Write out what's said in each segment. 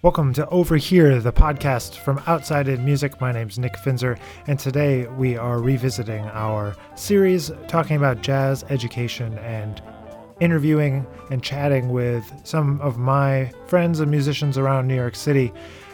Welcome to Over Here, the podcast from Outside in Music. My name's Nick Finzer, and today we are revisiting our series talking about jazz education and interviewing and chatting with some of my friends and musicians around New York City.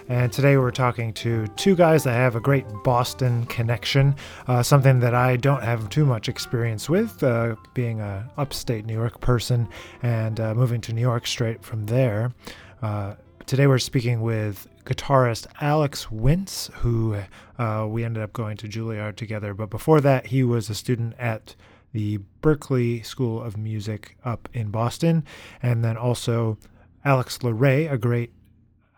And today we're talking to two guys that have a great Boston connection, uh, something that I don't have too much experience with, uh, being a upstate New York person and uh, moving to New York straight from there. Uh, today we're speaking with guitarist Alex Wintz, who uh, we ended up going to Juilliard together. But before that, he was a student at the Berklee School of Music up in Boston, and then also Alex Lore, a great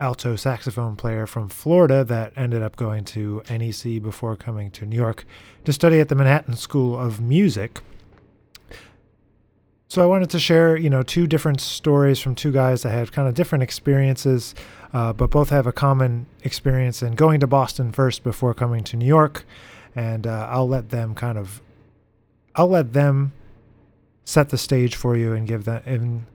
alto saxophone player from Florida that ended up going to NEC before coming to New York to study at the Manhattan School of Music. So I wanted to share, you know, two different stories from two guys that had kind of different experiences, uh, but both have a common experience in going to Boston first before coming to New York. And uh, I'll let them kind of, I'll let them set the stage for you and give them and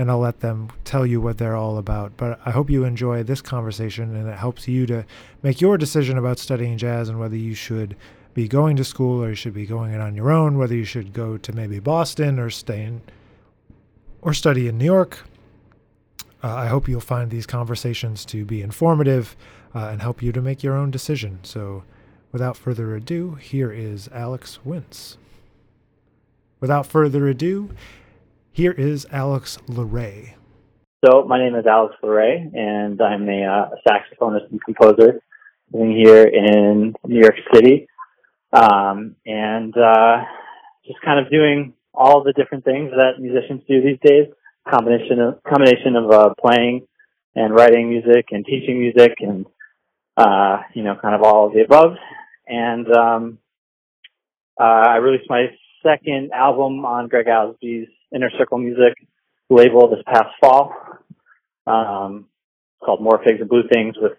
and I'll let them tell you what they're all about. But I hope you enjoy this conversation and it helps you to make your decision about studying jazz and whether you should be going to school or you should be going it on your own, whether you should go to maybe Boston or stay in or study in New York. Uh, I hope you'll find these conversations to be informative uh, and help you to make your own decision. So, without further ado, here is Alex Wintz. Without further ado, here is Alex Lore. So, my name is Alex Lore, and I'm a uh, saxophonist and composer living here in New York City. Um, and uh, just kind of doing all the different things that musicians do these days. Combination of combination of uh, playing and writing music and teaching music and uh, you know kind of all of the above. And um, uh, I released my second album on Greg Osby's Inner Circle Music label this past fall. Um, called More Figs and Blue Things with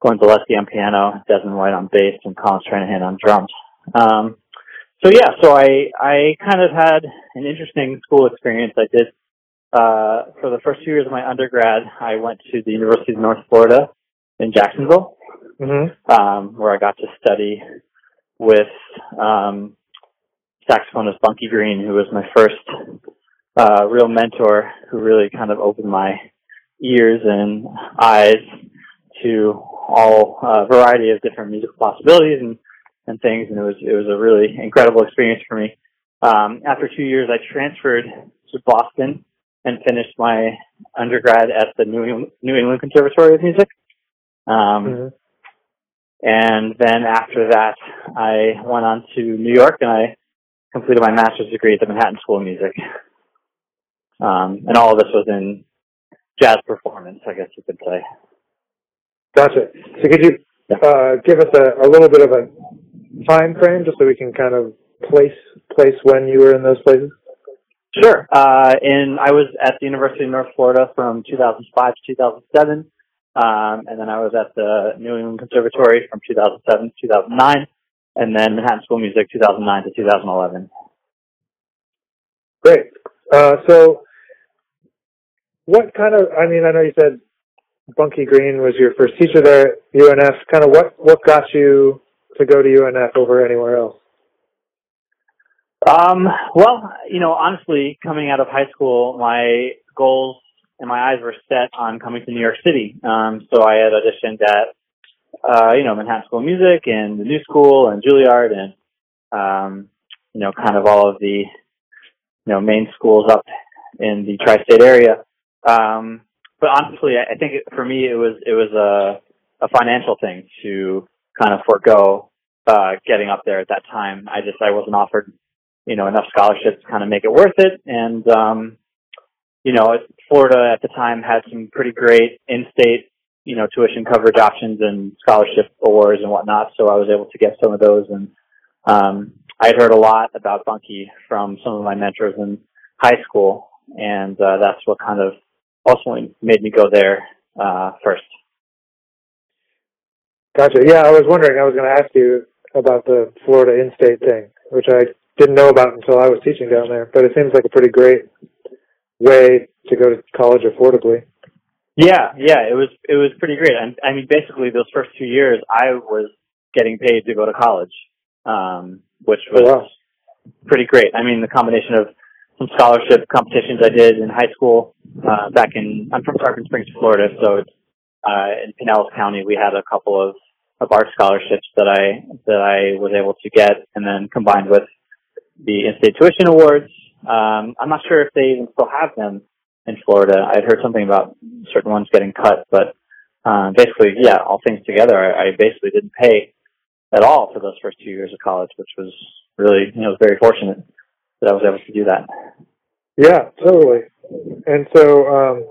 Glenn Zaleski on piano, Desmond White on bass, and Colin Stranahan on drums. Um, so yeah, so I I kind of had an interesting school experience. I did uh, for the first few years of my undergrad. I went to the University of North Florida in Jacksonville, mm-hmm. um, where I got to study with um, saxophonist Bunky Green, who was my first uh, real mentor, who really kind of opened my ears and eyes to all uh, variety of different musical possibilities and and things, and it was it was a really incredible experience for me. Um, after two years, I transferred to Boston and finished my undergrad at the New England, New England Conservatory of Music. Um, mm-hmm. And then after that, I went on to New York and I completed my master's degree at the Manhattan School of Music. Um, and all of this was in jazz performance, I guess you could say. Gotcha. So could you uh, give us a, a little bit of a time frame just so we can kind of place place when you were in those places? Sure. Uh, in I was at the University of North Florida from 2005 to 2007, um, and then I was at the New England Conservatory from 2007 to 2009, and then Manhattan School of Music 2009 to 2011. Great. Uh, so, what kind of? I mean, I know you said Bunky Green was your first teacher there at UNF. Kind of what what got you to go to UNF over anywhere else? Um, well, you know, honestly, coming out of high school, my goals and my eyes were set on coming to New York City. Um, so I had auditioned at, uh, you know, Manhattan School of Music and the New School and Juilliard and, um, you know, kind of all of the, you know, main schools up in the tri-state area. Um, but honestly, I think for me, it was, it was a, a financial thing to kind of forego uh, getting up there at that time. I just I wasn't offered you know enough scholarships to kind of make it worth it, and um, you know Florida at the time had some pretty great in-state you know tuition coverage options and scholarship awards and whatnot. So I was able to get some of those, and um, I had heard a lot about Bunky from some of my mentors in high school, and uh, that's what kind of ultimately made me go there uh, first. Gotcha. Yeah, I was wondering. I was going to ask you about the Florida in-state thing, which I didn't know about until I was teaching down there. But it seems like a pretty great way to go to college affordably. Yeah, yeah, it was it was pretty great. I, I mean, basically, those first two years, I was getting paid to go to college, um, which was Oh, wow. pretty great. I mean, the combination of some scholarship competitions I did in high school uh, back in I'm from Tarpon Springs, Florida, so it's, uh, in Pinellas County we had a couple of of art scholarships that I that I was able to get, and then combined with the in-state tuition awards. Um, I'm not sure if they even still have them in Florida. I'd heard something about certain ones getting cut, but um, basically, yeah, all things together, I, I basically didn't pay at all for those first two years of college, which was really, you know, very fortunate that I was able to do that. Yeah, totally. And so, um,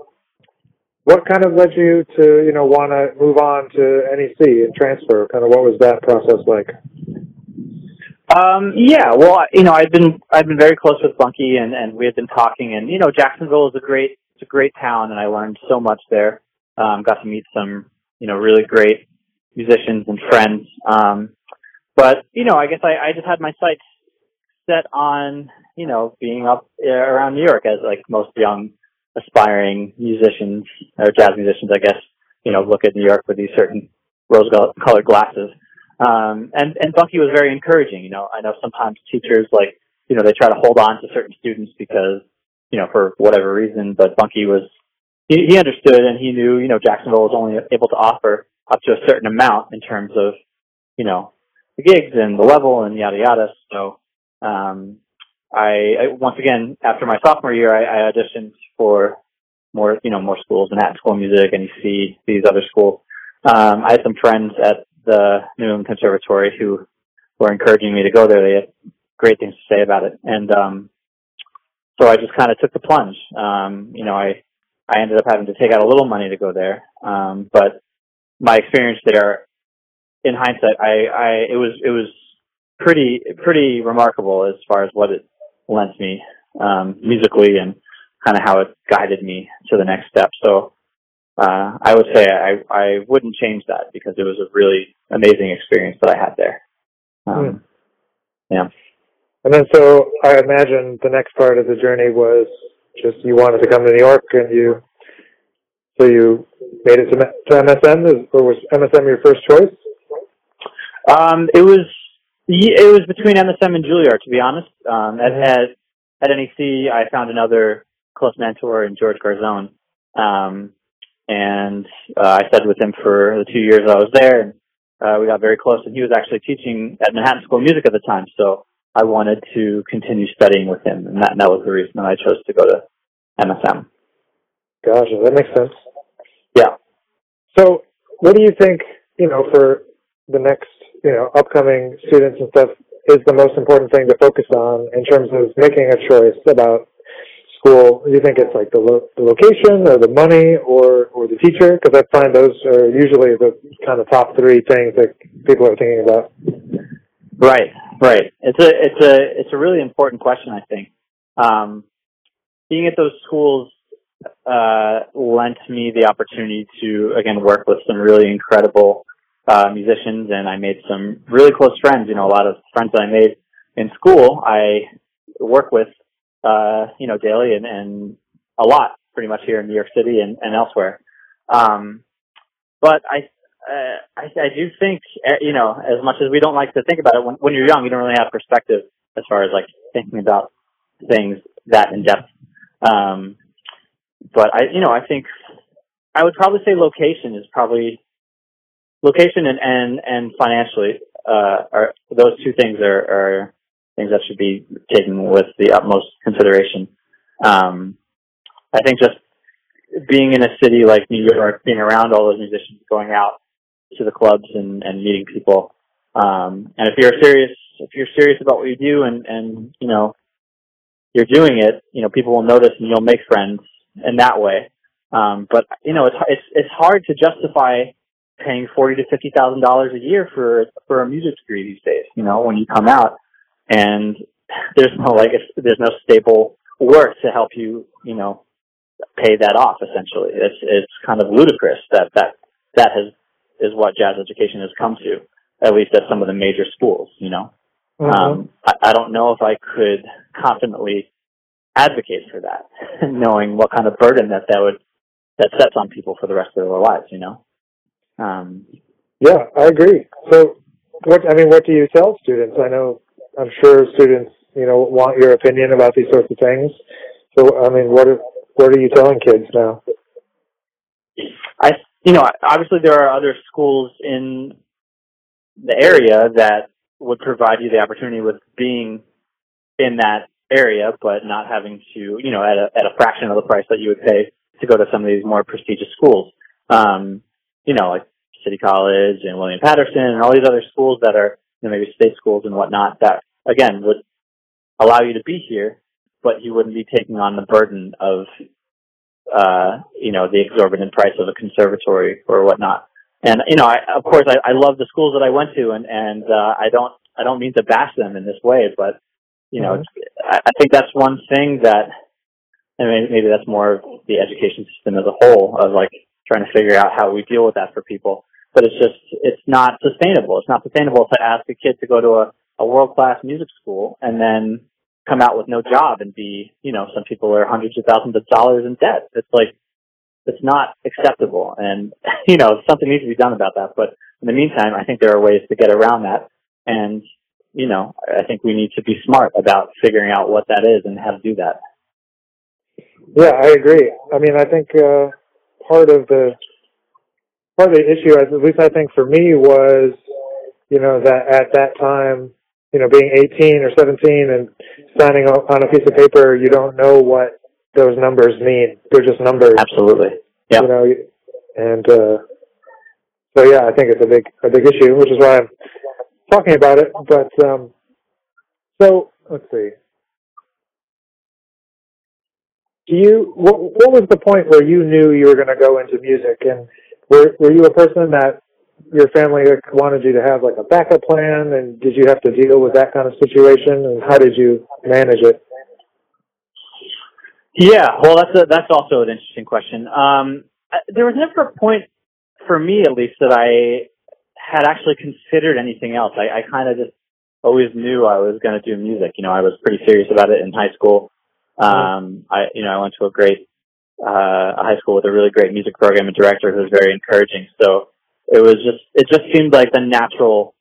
what kind of led you to, you know, want to move on to NEC and transfer? Kind of what was that process like? Um, yeah, well, you know, I've been I've been very close with Bunky, and and we had been talking, and you know, Jacksonville is a great it's a great town, and I learned so much there. Um, got to meet some you know really great musicians and friends. Um, but you know, I guess I, I just had my sights set on you know being up uh, around New York as like most young aspiring musicians or jazz musicians, I guess. You know, look at New York with these certain rose-colored glasses. Um, and, and Bunky was very encouraging. You know, I know sometimes teachers like, you know, they try to hold on to certain students because, you know, for whatever reason, but Bunky was, he, he understood and he knew, you know, Jacksonville was only able to offer up to a certain amount in terms of, you know, the gigs and the level and yada yada. So, um, I, I once again, after my sophomore year, I, I auditioned for more, you know, more schools and at school music and NEC, these other schools. Um, I had some friends at the New England Conservatory who were encouraging me to go there. They had great things to say about it. And, um, so I just kind of took the plunge. Um, you know, I, I ended up having to take out a little money to go there. Um, but my experience there, in hindsight, I, I, it was, it was pretty, pretty remarkable as far as what it lent me, um, musically and kind of how it guided me to the next step. So, uh, I would say I, I wouldn't change that because it was a really amazing experience that I had there. Um, yeah. And then, so I imagine the next part of the journey was just you wanted to come to New York, and you, so you made it to, to MSM, or was MSM your first choice? Um, it was it was between MSM and Juilliard, to be honest. Um, at, at at NEC, I found another close mentor in George Garzone, um, and uh, I studied with him for the two years I was there. And, uh, we got very close, and he was actually teaching at Manhattan School of Music at the time. So I wanted to continue studying with him, and that, and that was the reason that I chose to go to MSM. Gotcha, that makes sense. Yeah. So, what do you think, you know, for the next, you know, upcoming students and stuff, is the most important thing to focus on in terms of making a choice about school? You think it's like the, lo- the location or the money or, or the teacher? Because I find those are usually the kind of top three things that people are thinking about. Right, right. It's a it's a it's a really important question. I think um, being at those schools uh, lent me the opportunity to again work with some really incredible uh, musicians, and I made some really close friends. You know, a lot of friends that I made in school, I work with, uh, you know, daily and, and a lot, pretty much here in New York City and, and elsewhere. Um, but I uh, I, I do think, uh, you know, as much as we don't like to think about it, when, when you're young, you don't really have perspective as far as like thinking about things that in depth. Um, but I, you know, I think I would probably say location is probably location and and and financially uh, are those two things are, are things that should be taken with the utmost consideration. Um, I think just being in a city like New York, being around all those musicians, going out to the clubs and, and meeting people. Um, and if you're serious, if you're serious about what you do and, and, you know, you're doing it, you know, people will notice and you'll make friends in that way. Um, but, you know, it's, it's, it's hard to justify paying forty to fifty thousand dollars a year for for a music degree these days. You know, when you come out and there's no like there's no stable work to help you, you know, pay that off. Essentially, it's it's kind of ludicrous that that that has is what jazz education has come to, at least at some of the major schools. You know, Mhm. um, I, I don't know if I could confidently advocate for that, knowing what kind of burden that that would that sets on people for the rest of their lives. You know. Um, yeah, I agree. So, what I mean, what do you tell students? I know, I'm sure students, you know, want your opinion about these sorts of things. So, I mean, what are what are you telling kids now? I, you know, obviously there are other schools in the area that would provide you the opportunity with being in that area, but not having to, you know, at a at a fraction of the price that you would pay to go to some of these more prestigious schools. Um, you know, like City College and William Paterson and all these other schools that are, you know, maybe state schools and whatnot that again would allow you to be here, but you wouldn't be taking on the burden of, uh, you know, the exorbitant price of a conservatory or whatnot. And you know, I, of course, I, I love the schools that I went to, and and uh, I don't I don't mean to bash them in this way, but you know, mm-hmm. I, I think that's one thing that, and maybe, maybe that's more of the education system as a whole of like trying to figure out how we deal with that for people. But it's just it's not sustainable. It's not sustainable to ask a kid to go to a, a world class music school and then come out with no job and be, you know, some people are hundreds of thousands of dollars in debt. It's like it's not acceptable. And, you know, something needs to be done about that. But in the meantime, I think there are ways to get around that. And, you know, I think we need to be smart about figuring out what that is and how to do that. Yeah, I agree. I mean, I think, uh, part of the, part of the issue, at least I think for me was, you know, that at that time, you know, being 18 or 17 and signing on a piece of paper, you don't know what those numbers mean. They're just numbers. Absolutely. Yeah. You know, and uh, so yeah, I think it's a big a big issue, which is why I'm talking about it. But um, so let's see. Do you what what was the point where you knew you were going to go into music, and were were you a person that your family wanted you to have like a backup plan, and did you have to deal with that kind of situation, and how did you manage it? Yeah, well, that's a, that's also an interesting question. Um, there was never a point for me, at least, that I had actually considered anything else. I, I kind of just always knew I was going to do music. You know, I was pretty serious about it in high school. Um, I, you know, I went to a great, uh, high school with a really great music program and director who was very encouraging. So it was just, it just seemed like the natural,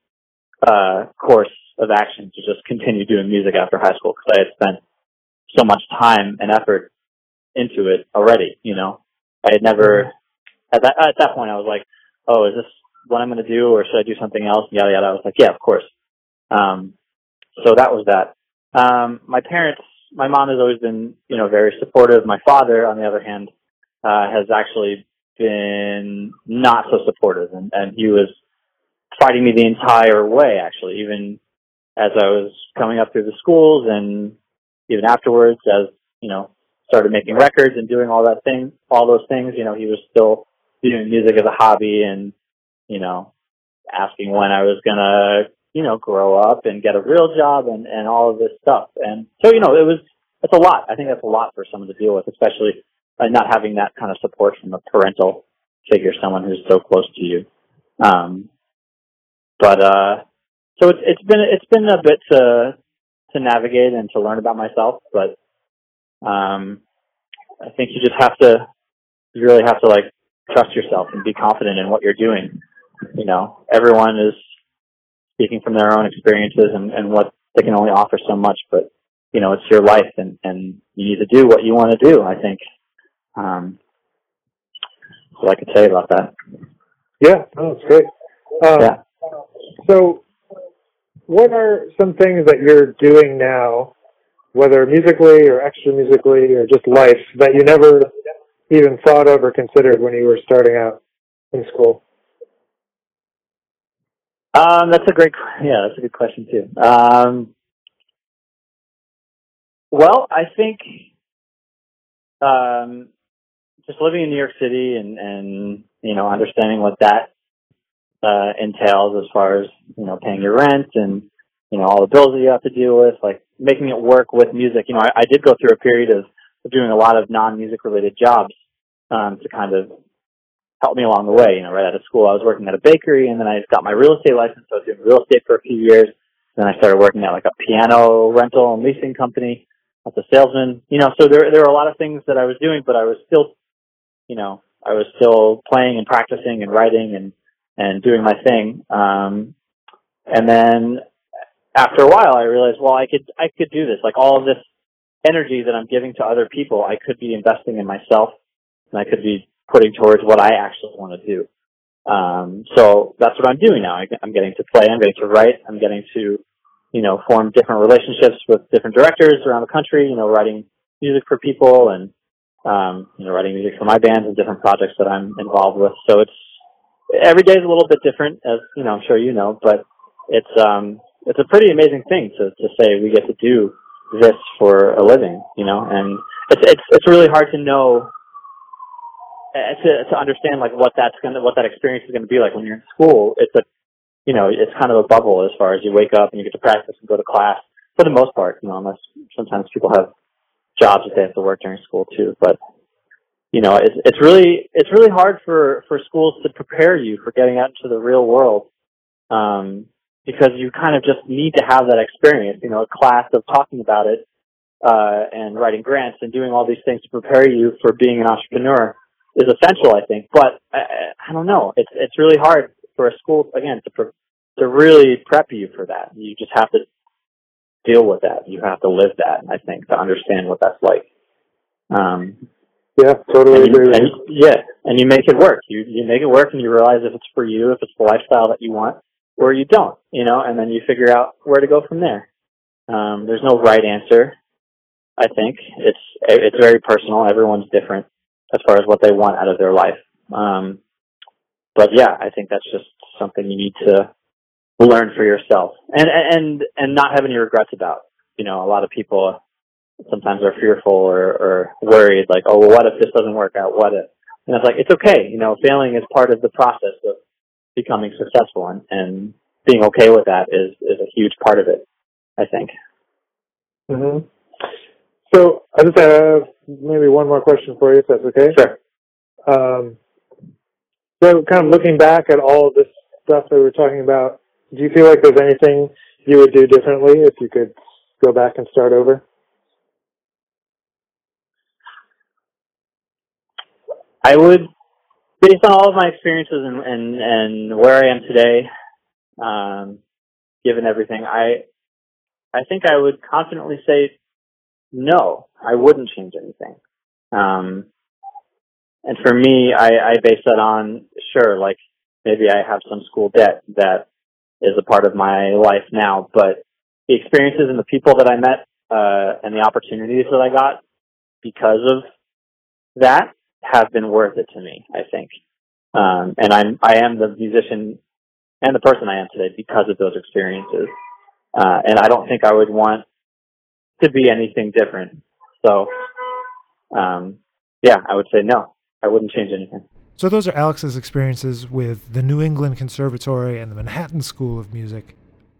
uh, course of action to just continue doing music after high school because I had spent so much time and effort into it already. You know, I had never at that at that point I was like, oh, is this what I'm going to do, or should I do something else? Yada yada. I was like, yeah, of course. Um, so that was that. Um, my parents, my mom has always been, you know, very supportive. My father, on the other hand, uh, has actually been not so supportive, and, and he was fighting me the entire way. Actually, even as I was coming up through the schools and even afterwards, as you know, started making records and doing all that thing, all those things, you know, he was still doing music as a hobby and, you know, asking when I was gonna, you know, grow up and get a real job and, and all of this stuff. And so, you know, it was, it's a lot. I think that's a lot for someone to deal with, especially uh, not having that kind of support from a parental figure, someone who's so close to you. Um, but, uh, so it's, it's been, it's been a bit to, to navigate and to learn about myself, but um, I think you just have to, you really have to like trust yourself and be confident in what you're doing. You know, everyone is speaking from their own experiences and, and what they can only offer so much, but you know, it's your life and, and you need to do what you want to do, I think. Um, what I could say about that. Yeah, oh, that's great. Um, yeah. So what are some things that you're doing now, whether musically or extra musically or just life, that you never even thought of or considered when you were starting out in school? Um, that's a great, yeah, that's a good question too. Um, well, I think, um, just living in New York City and, and, you know, understanding what that uh, entails as far as, you know, paying your rent and, you know, all the bills that you have to deal with, like making it work with music. You know, I, I did go through a period of, doing a lot of non-music related jobs, um, to kind of help me along the way. You know, right out of school, I was working at a bakery and then I got my real estate license. So I was doing real estate for a few years. Then I started working at like a piano rental and leasing company. as a salesman. You know, so there there were a lot of things that I was doing, but I was still, you know, I was still playing and practicing and writing and and doing my thing. Um, and then after a while, I realized, well, I could I could do this. Like all of this energy that I'm giving to other people, I could be investing in myself, and I could be putting towards what I actually want to do. Um, so that's what I'm doing now. I, I'm getting to play. I'm getting to write. I'm getting to, you know, form different relationships with different directors around the country. You know, writing music for people and um, you know, writing music for my bands and different projects that I'm involved with. So it's every day is a little bit different, as you know, I'm sure you know, but it's um, it's a pretty amazing thing to to say we get to do this for a living, you know, and it's it's it's really hard to know uh, to to understand like what that's gonna what that experience is gonna be like when you're in school. It's a you know it's kind of a bubble as far as you wake up and you get to practice and go to class for the most part. You know, unless sometimes people have jobs that they have to work during school too. But you know, it's it's really it's really hard for for schools to prepare you for getting out into the real world. Um, because you kind of just need to have that experience, you know, a class of talking about it, uh, and writing grants and doing all these things to prepare you for being an entrepreneur is essential, I think. But I, I don't know. It's it's really hard for a school again to pre- to really prep you for that. You just have to deal with that. You have to live that. I think to understand what that's like. Um, yeah, totally and agree. You, and, yeah, and you make it work. You you make it work, and you realize if it's for you, if it's the lifestyle that you want, or you don't. You know, and then you figure out where to go from there. Um, there's no right answer. I think it's it's very personal. Everyone's different as far as what they want out of their life. Um, but yeah, I think that's just something you need to learn for yourself and and and not have any regrets about. You know, a lot of people sometimes are fearful or, or worried, like, oh, well, what if this doesn't work out? What if? And it's like it's okay. You know, failing is part of the process of becoming successful, and, and being okay with that is is a huge part of it. I think. hmm So I just have maybe one more question for you, if that's okay. Sure. Um, so kind of looking back at all of this stuff that we were talking about, do you feel like there's anything you would do differently if you could go back and start over? I would, based on all of my experiences and and, and where I am today, um, given everything, I I think I would confidently say no, I wouldn't change anything. Um, and for me, I, I base that on sure, like maybe I have some school debt that is a part of my life now, but the experiences and the people that I met uh, and the opportunities that I got because of that have been worth it to me. I think, um, and I'm I am the musician and the person I am today because of those experiences. Uh, and I don't think I would want to be anything different. So, um, yeah, I would say no. I wouldn't change anything. So those are Alex's experiences with the New England Conservatory and the Manhattan School of Music.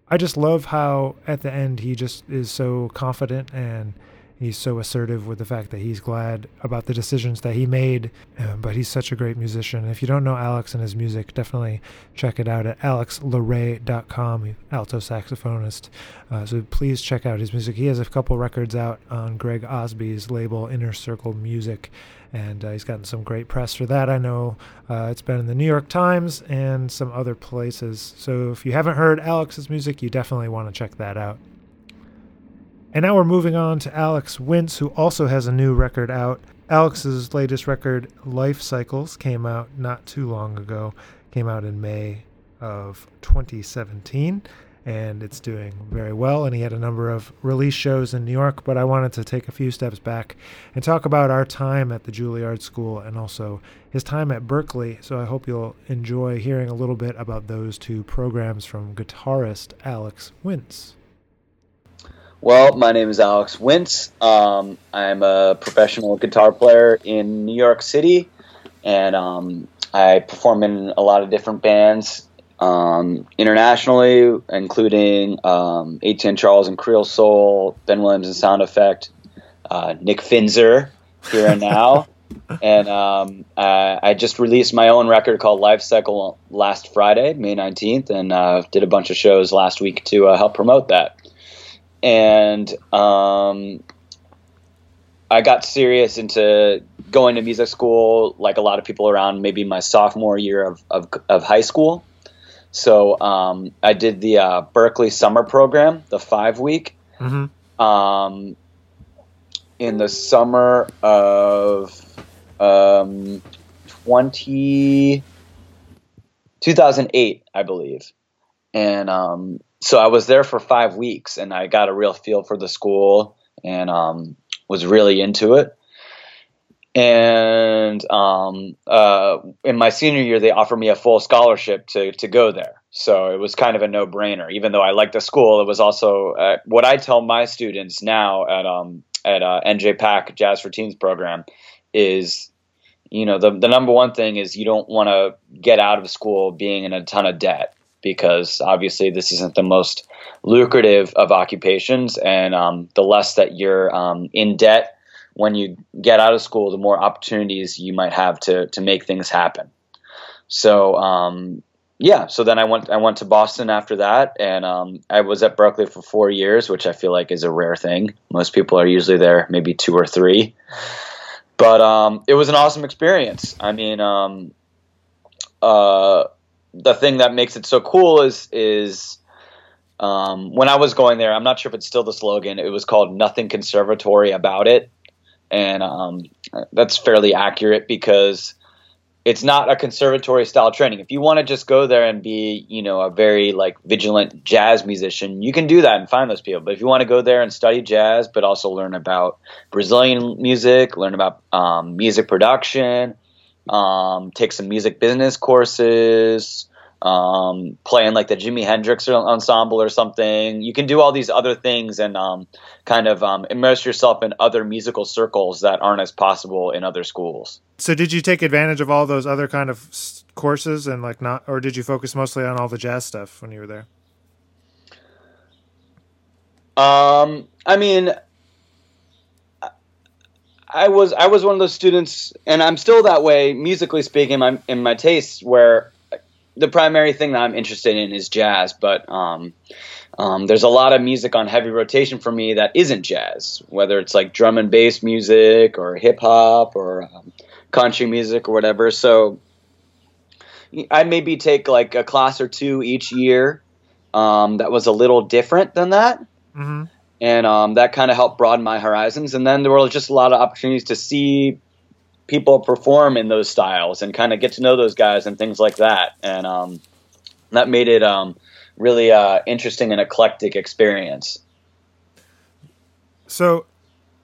I just love how at the end he just is so confident and he's so assertive with the fact that he's glad about the decisions that he made. Uh, but he's such a great musician. If you don't know Alex and his music, definitely check it out at alexlore.com, alto saxophonist. Uh, so please check out his music. He has a couple records out on Greg Osby's label, Inner Circle Music. And uh, he's gotten some great press for that. I know uh, it's been in the New York Times and some other places. So if you haven't heard Alex's music, you definitely want to check that out. And now we're moving on to Alex Wintz, who also has a new record out. Alex's latest record, Life Cycles, came out not too long ago. Came out in May of 2017, and it's doing very well. And he had a number of release shows in New York, but I wanted to take a few steps back and talk about our time at the Juilliard School and also his time at Berklee. So I hope you'll enjoy hearing a little bit about those two programs from guitarist Alex Wintz. Well, my name is Alex Wintz. Um, I'm a professional guitar player in New York City, and um, I perform in a lot of different bands um, internationally, including um, Etienne Charles and Creole Soul, Ben Williams and Sound Effect, uh, Nick Finzer here and now. and um, I, I, just released my own record called Life Cycle last Friday, May 19th, and uh, did a bunch of shows last week to uh, help promote that and um, I got serious into going to music school, like a lot of people around maybe my sophomore year of, of, of high school. So um, I did the uh, Berklee summer program, the five week, Mm-hmm. um, in the summer of um, 20, 2008, I believe. And um, so I was there for five weeks and I got a real feel for the school and um, was really into it. And um, uh, in my senior year, they offered me a full scholarship to, to go there. So it was kind of a no brainer. Even though I liked the school, it was also uh, what I tell my students now at um, at uh, NJPAC Jazz for Teens program is, you know, the the number one thing is you don't want to get out of school being in a ton of debt because obviously this isn't the most lucrative of occupations, and um, the less that you're um, in debt when you get out of school, the more opportunities you might have to to make things happen. So um, yeah, so then I went I went to Boston after that, and um, I was at Berklee for four years, which I feel like is a rare thing. Most people are usually there maybe two or three, but um, it was an awesome experience. I mean, um, uh, the thing that makes it so cool is is um, when I was going there. I'm not sure if it's still the slogan. It was called "Nothing Conservatory About It," and um, that's fairly accurate because it's not a conservatory style training. If you want to just go there and be, you know, a very like vigilant jazz musician, you can do that and find those people. But if you want to go there and study jazz, but also learn about Brazilian music, learn about um, music production, um, take some music business courses, um, play in like the Jimi Hendrix ensemble or something. You can do all these other things and um, kind of um, immerse yourself in other musical circles that aren't as possible in other schools. So did you take advantage of all those other kind of courses and like not, or did you focus mostly on all the jazz stuff when you were there? Um, I mean, I was I was one of those students, and I'm still that way musically speaking. In my in my tastes, where the primary thing that I'm interested in is jazz, but um, um, there's a lot of music on heavy rotation for me that isn't jazz, whether it's like drum and bass music or hip hop or um, country music or whatever. So I maybe take like a class or two each year um, that was a little different than that. Mm-hmm. And um, that kind of helped broaden my horizons. And then there were just a lot of opportunities to see people perform in those styles and kind of get to know those guys and things like that. And um, that made it um, really uh, interesting and eclectic experience. So,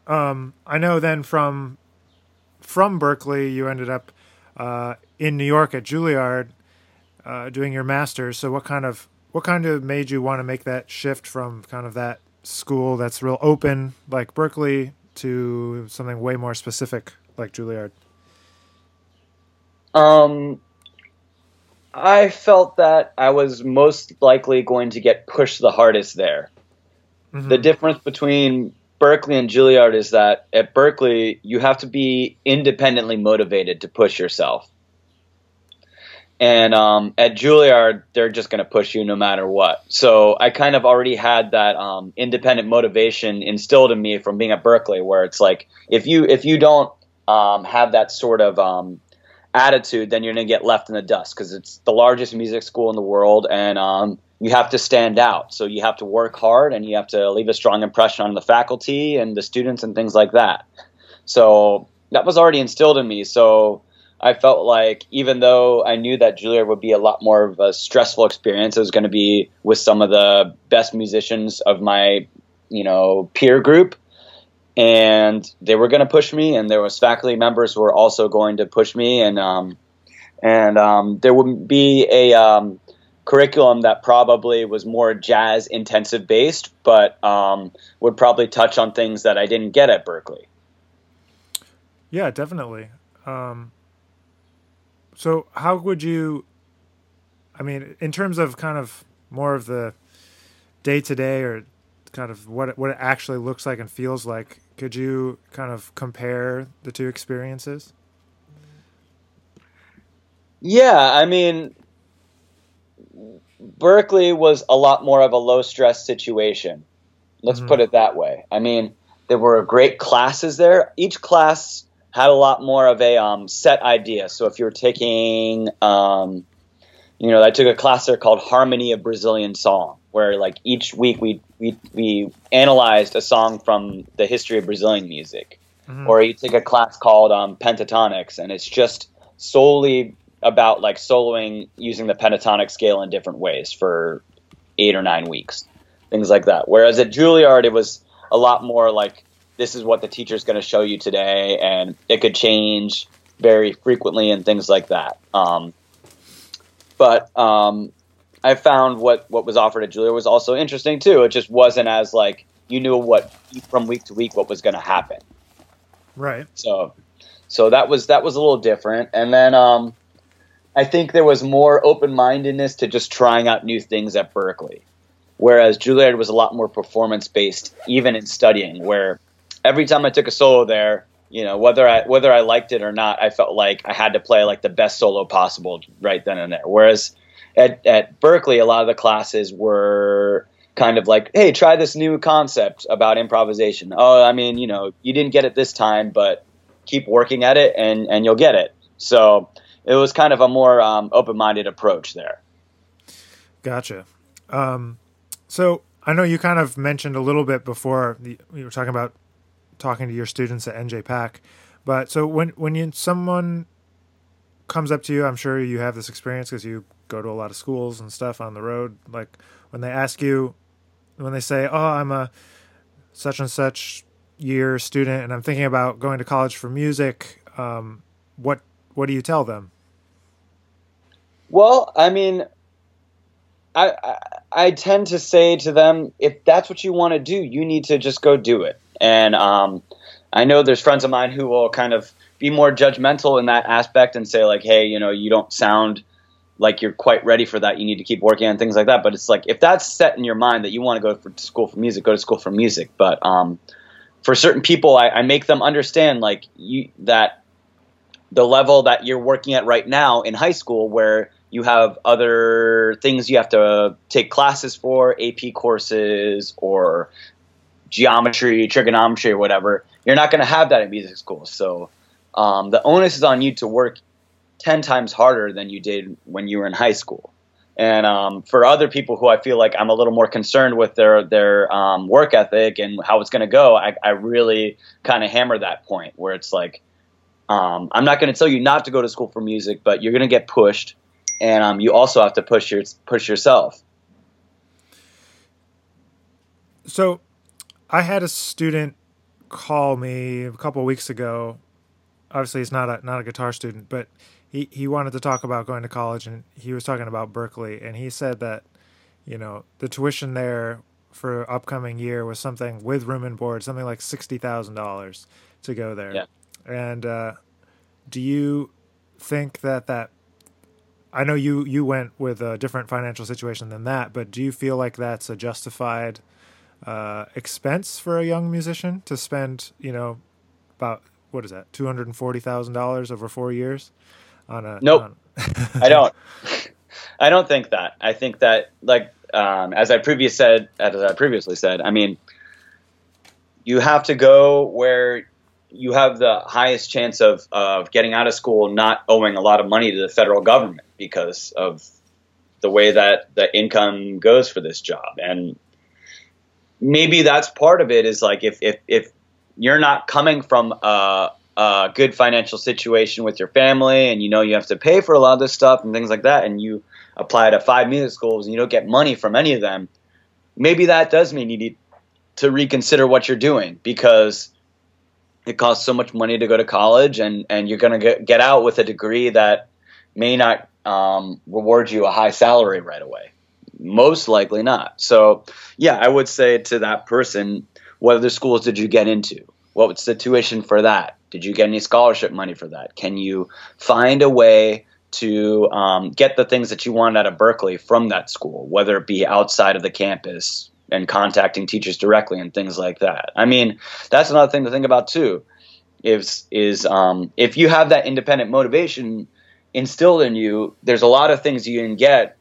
um, I know then from from Berklee, you ended up uh, in New York at Juilliard uh, doing your master's. So, what kind of what kind of made you want to make that shift from kind of that school that's real open like Berklee to something way more specific like Juilliard? Um, I felt that I was most likely going to get pushed the hardest there. Mhm. The difference between Berklee and Juilliard is that at Berklee, you have to be independently motivated to push yourself. And um, at Juilliard, they're just going to push you no matter what. So I kind of already had that um, independent motivation instilled in me from being at Berklee, where it's like if you if you don't um, have that sort of um, attitude, then you're going to get left in the dust because it's the largest music school in the world, and um, you have to stand out. So you have to work hard, and you have to leave a strong impression on the faculty and the students and things like that. So that was already instilled in me. So I felt like even though I knew that Juilliard would be a lot more of a stressful experience, it was going to be with some of the best musicians of my, you know, peer group, and they were going to push me, and there was faculty members who were also going to push me, and um, and um, there would be a um, curriculum that probably was more jazz intensive based, but um, would probably touch on things that I didn't get at Berklee. Yeah, definitely. Um, so, how would you? I mean, in terms of kind of more of the day to day, or kind of what it, what it actually looks like and feels like, could you kind of compare the two experiences? Yeah, I mean, Berklee was a lot more of a low stress situation. Let's Mhm. put it that way. I mean, there were great classes there. Each class had a lot more of a um, set idea. So if you were taking, um, you know, I took a class there called Harmony of Brazilian Song, where like each week we we we analyzed a song from the history of Brazilian music. Mm-hmm. Or you take a class called um, Pentatonix, and it's just solely about like soloing using the pentatonic scale in different ways for eight or nine weeks, things like that. Whereas at Juilliard, it was a lot more like this is what the teacher's going to show you today, and it could change very frequently and things like that. Um, but um, I found what what was offered at Juilliard was also interesting too. It just wasn't as like you knew what from week to week what was going to happen. Right. So, so that was that was a little different, and then um, I think there was more open mindedness to just trying out new things at Berklee, whereas Juilliard was a lot more performance based, even in studying. Where every time I took a solo there, you know, whether I whether I liked it or not, I felt like I had to play like the best solo possible right then and there. Whereas at at Berklee, a lot of the classes were kind of like, hey, try this new concept about improvisation. Oh, I mean, you know, you didn't get it this time, but keep working at it and and you'll get it. So it was kind of a more um, open minded approach there. Gotcha. Um, so I know you kind of mentioned a little bit before the, we were talking about talking to your students at NJPAC, but so when when you someone comes up to you, I'm sure you have this experience because you go to a lot of schools and stuff on the road. Like when they ask you, when they say, "Oh, I'm a such and such year student, and I'm thinking about going to college for music," um, what what do you tell them? Well, I mean, I, I, I tend to say to them, if that's what you want to do, you need to just go do it. And um, I know there's friends of mine who will kind of be more judgmental in that aspect and say like, hey, you know, you don't sound like you're quite ready for that. You need to keep working on things like that. But it's like if that's set in your mind that you want to go to school for music, go to school for music. But um, for certain people, I, I make them understand like you that the level that you're working at right now in high school, where you have other things you have to take classes for, AP courses or geometry, trigonometry, or whatever. You're not going to have that in music school. So um, the onus is on you to work 10 times harder than you did when you were in high school. And um, for other people who I feel like I'm a little more concerned with their their um, work ethic and how it's going to go, I, I really kind of hammer that point where it's like, um, I'm not going to tell you not to go to school for music, but you're going to get pushed, and um, you also have to push your push yourself. So, I had a student call me a couple weeks ago. Obviously, he's not a not a guitar student, but he he wanted to talk about going to college, and he was talking about Berklee, and he said that you know the tuition there for upcoming year was something with room and board, something like sixty thousand dollars to go there. Yeah. And uh, do you think that that I know you you went with a different financial situation than that, but do you feel like that's a justified uh, expense for a young musician to spend, you know, about what is that, two hundred and forty thousand dollars over four years on a? Nope, on... I don't. I don't think that. I think that, like um, as I previous said, as I previously said, I mean, you have to go where you have the highest chance of, of getting out of school not owing a lot of money to the federal government because of the way that the income goes for this job. And maybe that's part of it is like if, if, if you're not coming from a, a good financial situation with your family and you know you have to pay for a lot of this stuff and things like that and you apply to five music schools and you don't get money from any of them, maybe that does mean you need to reconsider what you're doing because it costs so much money to go to college and, and you're going to get out with a degree that may not um, reward you a high salary right away. Most likely not. So, yeah, I would say to that person, what other schools did you get into? What was the tuition for that? Did you get any scholarship money for that? Can you find a way to um, get the things that you want out of Berklee from that school, whether it be outside of the campus, and contacting teachers directly and things like that. I mean, that's another thing to think about too. Is is um, if you have that independent motivation instilled in you, there's a lot of things you can get,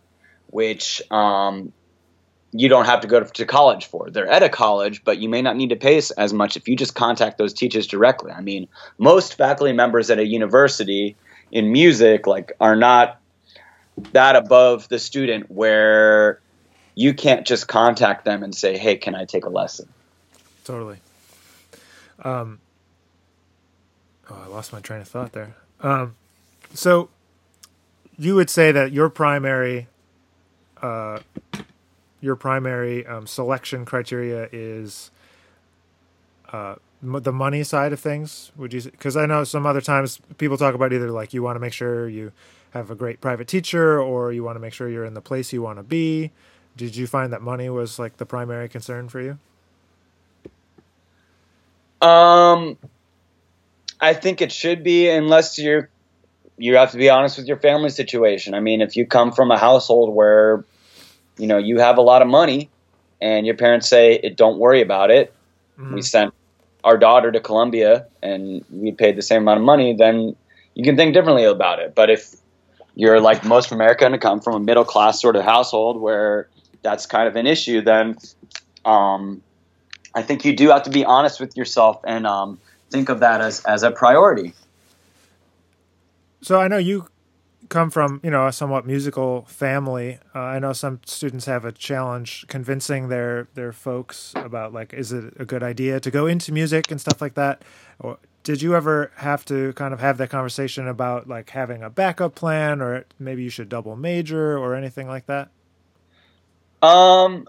which um, you don't have to go to college for. They're at a college, but you may not need to pay as much if you just contact those teachers directly. I mean, most faculty members at a university in music like are not that above the student where you can't just contact them and say, "Hey, can I take a lesson?" Totally. Um, oh, I lost my train of thought there. Um, so you would say that your primary uh, your primary um, selection criteria is uh, m- the money side of things? Would you? Because I know some other times people talk about either like you want to make sure you have a great private teacher, or you want to make sure you're in the place you want to be. Did you find that money was like the primary concern for you? Um, I think it should be, unless you're you have to be honest with your family situation. I mean, if you come from a household where you know you have a lot of money and your parents say don't worry about it. Mm-hmm. we sent our daughter to columbia and we paid the same amount of money then you can think differently about it. But if you're like most of america and come from a middle class sort of household where that's kind of an issue then um, i think you do have to be honest with yourself and um, think of that as, as a priority. So i know you come from you know a somewhat musical family. Uh, i know some students have a challenge convincing their their folks about like is it a good idea to go into music and stuff like that? Or did you ever have to kind of have that conversation about like having a backup plan or maybe you should double major or anything like that? Um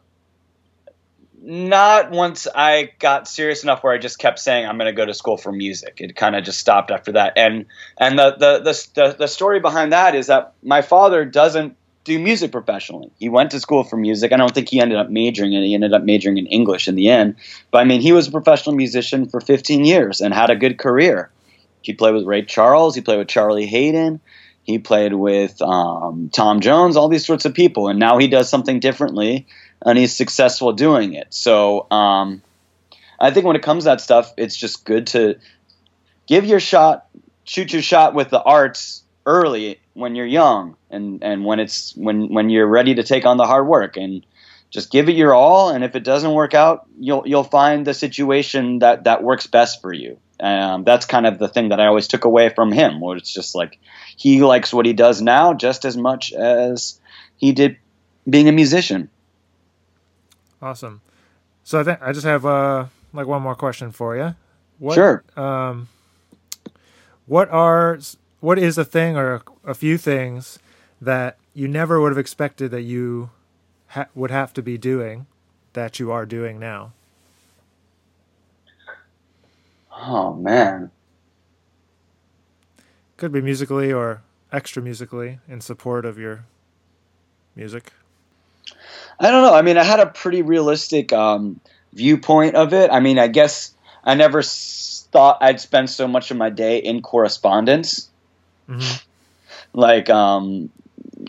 not once I got serious enough where I just kept saying I'm going to go to school for music. It kind of just stopped after that. And and the, the the, the the story behind that is that my father doesn't do music professionally. He went to school for music. I don't think he ended up majoring in it. He ended up majoring in English in the end. But I mean, he was a professional musician for 15 years and had a good career. He played with Ray Charles. He played with Charlie Haden. He played with um, Tom Jones. All these sorts of people. And now he does something differently and he's successful doing it. So um, I think when it comes to that stuff, it's just good to give your shot, shoot your shot with the arts early when you're young, and and when it's when when you're ready to take on the hard work, and just give it your all. And if it doesn't work out, you'll you'll find the situation that that works best for you. Um, that's kind of the thing that I always took away from him, where it's just like he likes what he does now just as much as he did being a musician. Awesome. So I think I just have uh like one more question for you. What, sure. Um, what are what is a thing or a, a few things that you never would have expected that you ha- would have to be doing that you are doing now? Oh man. Could be musically or extra musically in support of your music. I don't know. I mean, I had a pretty realistic um, viewpoint of it. I mean, I guess I never s- thought I'd spend so much of my day in correspondence. Mm-hmm. Like, um,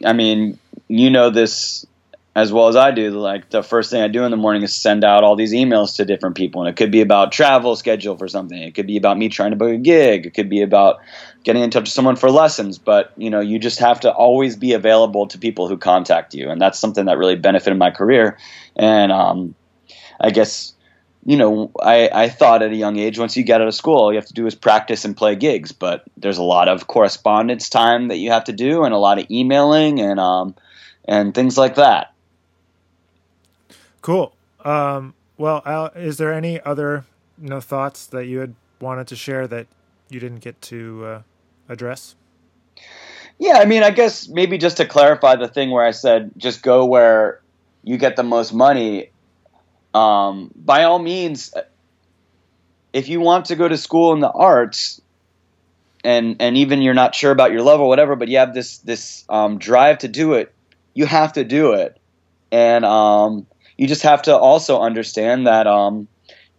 I mean, you know this as well as I do. Like, the first thing I do in the morning is send out all these emails to different people, and it could be about travel schedule for something. It could be about me trying to book a gig. It could be about getting in touch with someone for lessons, but you know, you just have to always be available to people who contact you, and that's something that really benefited my career. And um, I guess you know, I, I thought at a young age, once you get out of school, all you have to do is practice and play gigs. But there's a lot of correspondence time that you have to do, and a lot of emailing and um, and things like that. Cool. Um, well, Al, is there any other you know thoughts that you had wanted to share that you didn't get to uh, address? Yeah, I mean, I guess maybe just to clarify the thing where I said just go where you get the most money. Um, by all means, if you want to go to school in the arts, and and even you're not sure about your level, whatever, but you have this this um, drive to do it, you have to do it, and um, you just have to also understand that um,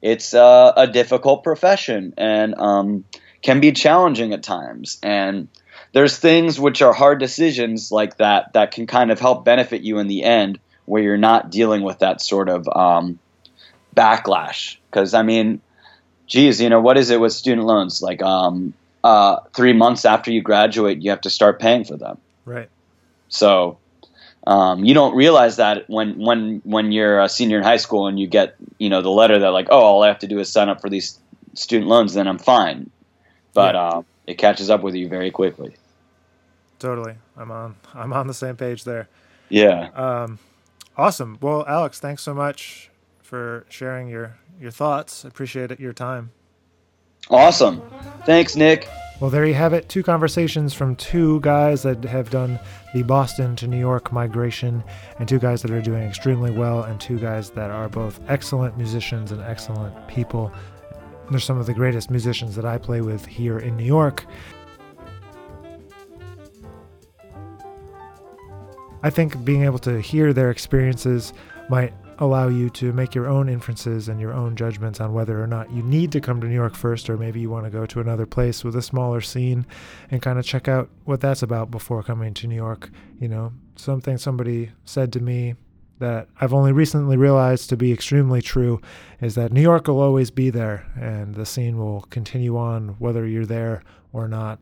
it's uh, a difficult profession and um, can be challenging at times. And there's things which are hard decisions like that that can kind of help benefit you in the end, where you're not dealing with that sort of um, backlash. Because I mean, geez, you know, what is it with student loans? Like um, uh, three months after you graduate, you have to start paying for them. Right. So um, you don't realize that when when when you're a senior in high school and you get you know the letter that like oh all I have to do is sign up for these student loans then I'm fine, but Yeah. uh, it catches up with you very quickly. Totally. I'm on I'm on the same page there. Yeah, Um, awesome. Well, Alex, thanks so much for sharing your your thoughts. Appreciate it, your time. awesome. Thanks, Nick. Well, there you have it. Two conversations from two guys that have done the Boston to New York migration, and two guys that are doing extremely well, and two guys that are both excellent musicians and excellent people. They're some of the greatest musicians that I play with here in New York. I think being able to hear their experiences might allow you to make your own inferences and your own judgments on whether or not you need to come to New York first, or maybe you want to go to another place with a smaller scene and kind of check out what that's about before coming to New York. You know, something somebody said to me that I've only recently realized to be extremely true is that New York will always be there and the scene will continue on whether you're there or not.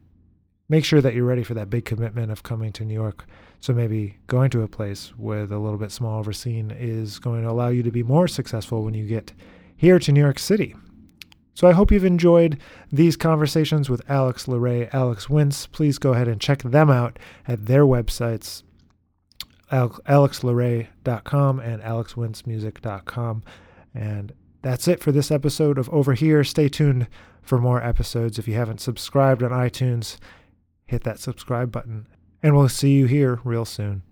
Make sure that you're ready for that big commitment of coming to New York. So maybe going to a place with a little bit smaller of a scene is going to allow you to be more successful when you get here to New York City. So I hope you've enjoyed these conversations with Alex Lore, Alex Wintz. Please go ahead and check them out at their websites, alexlore.com and alexwintzmusic.com. And that's it for this episode of Over Here. Stay tuned for more episodes. If you haven't subscribed on iTunes, hit that subscribe button. And we'll see you here real soon.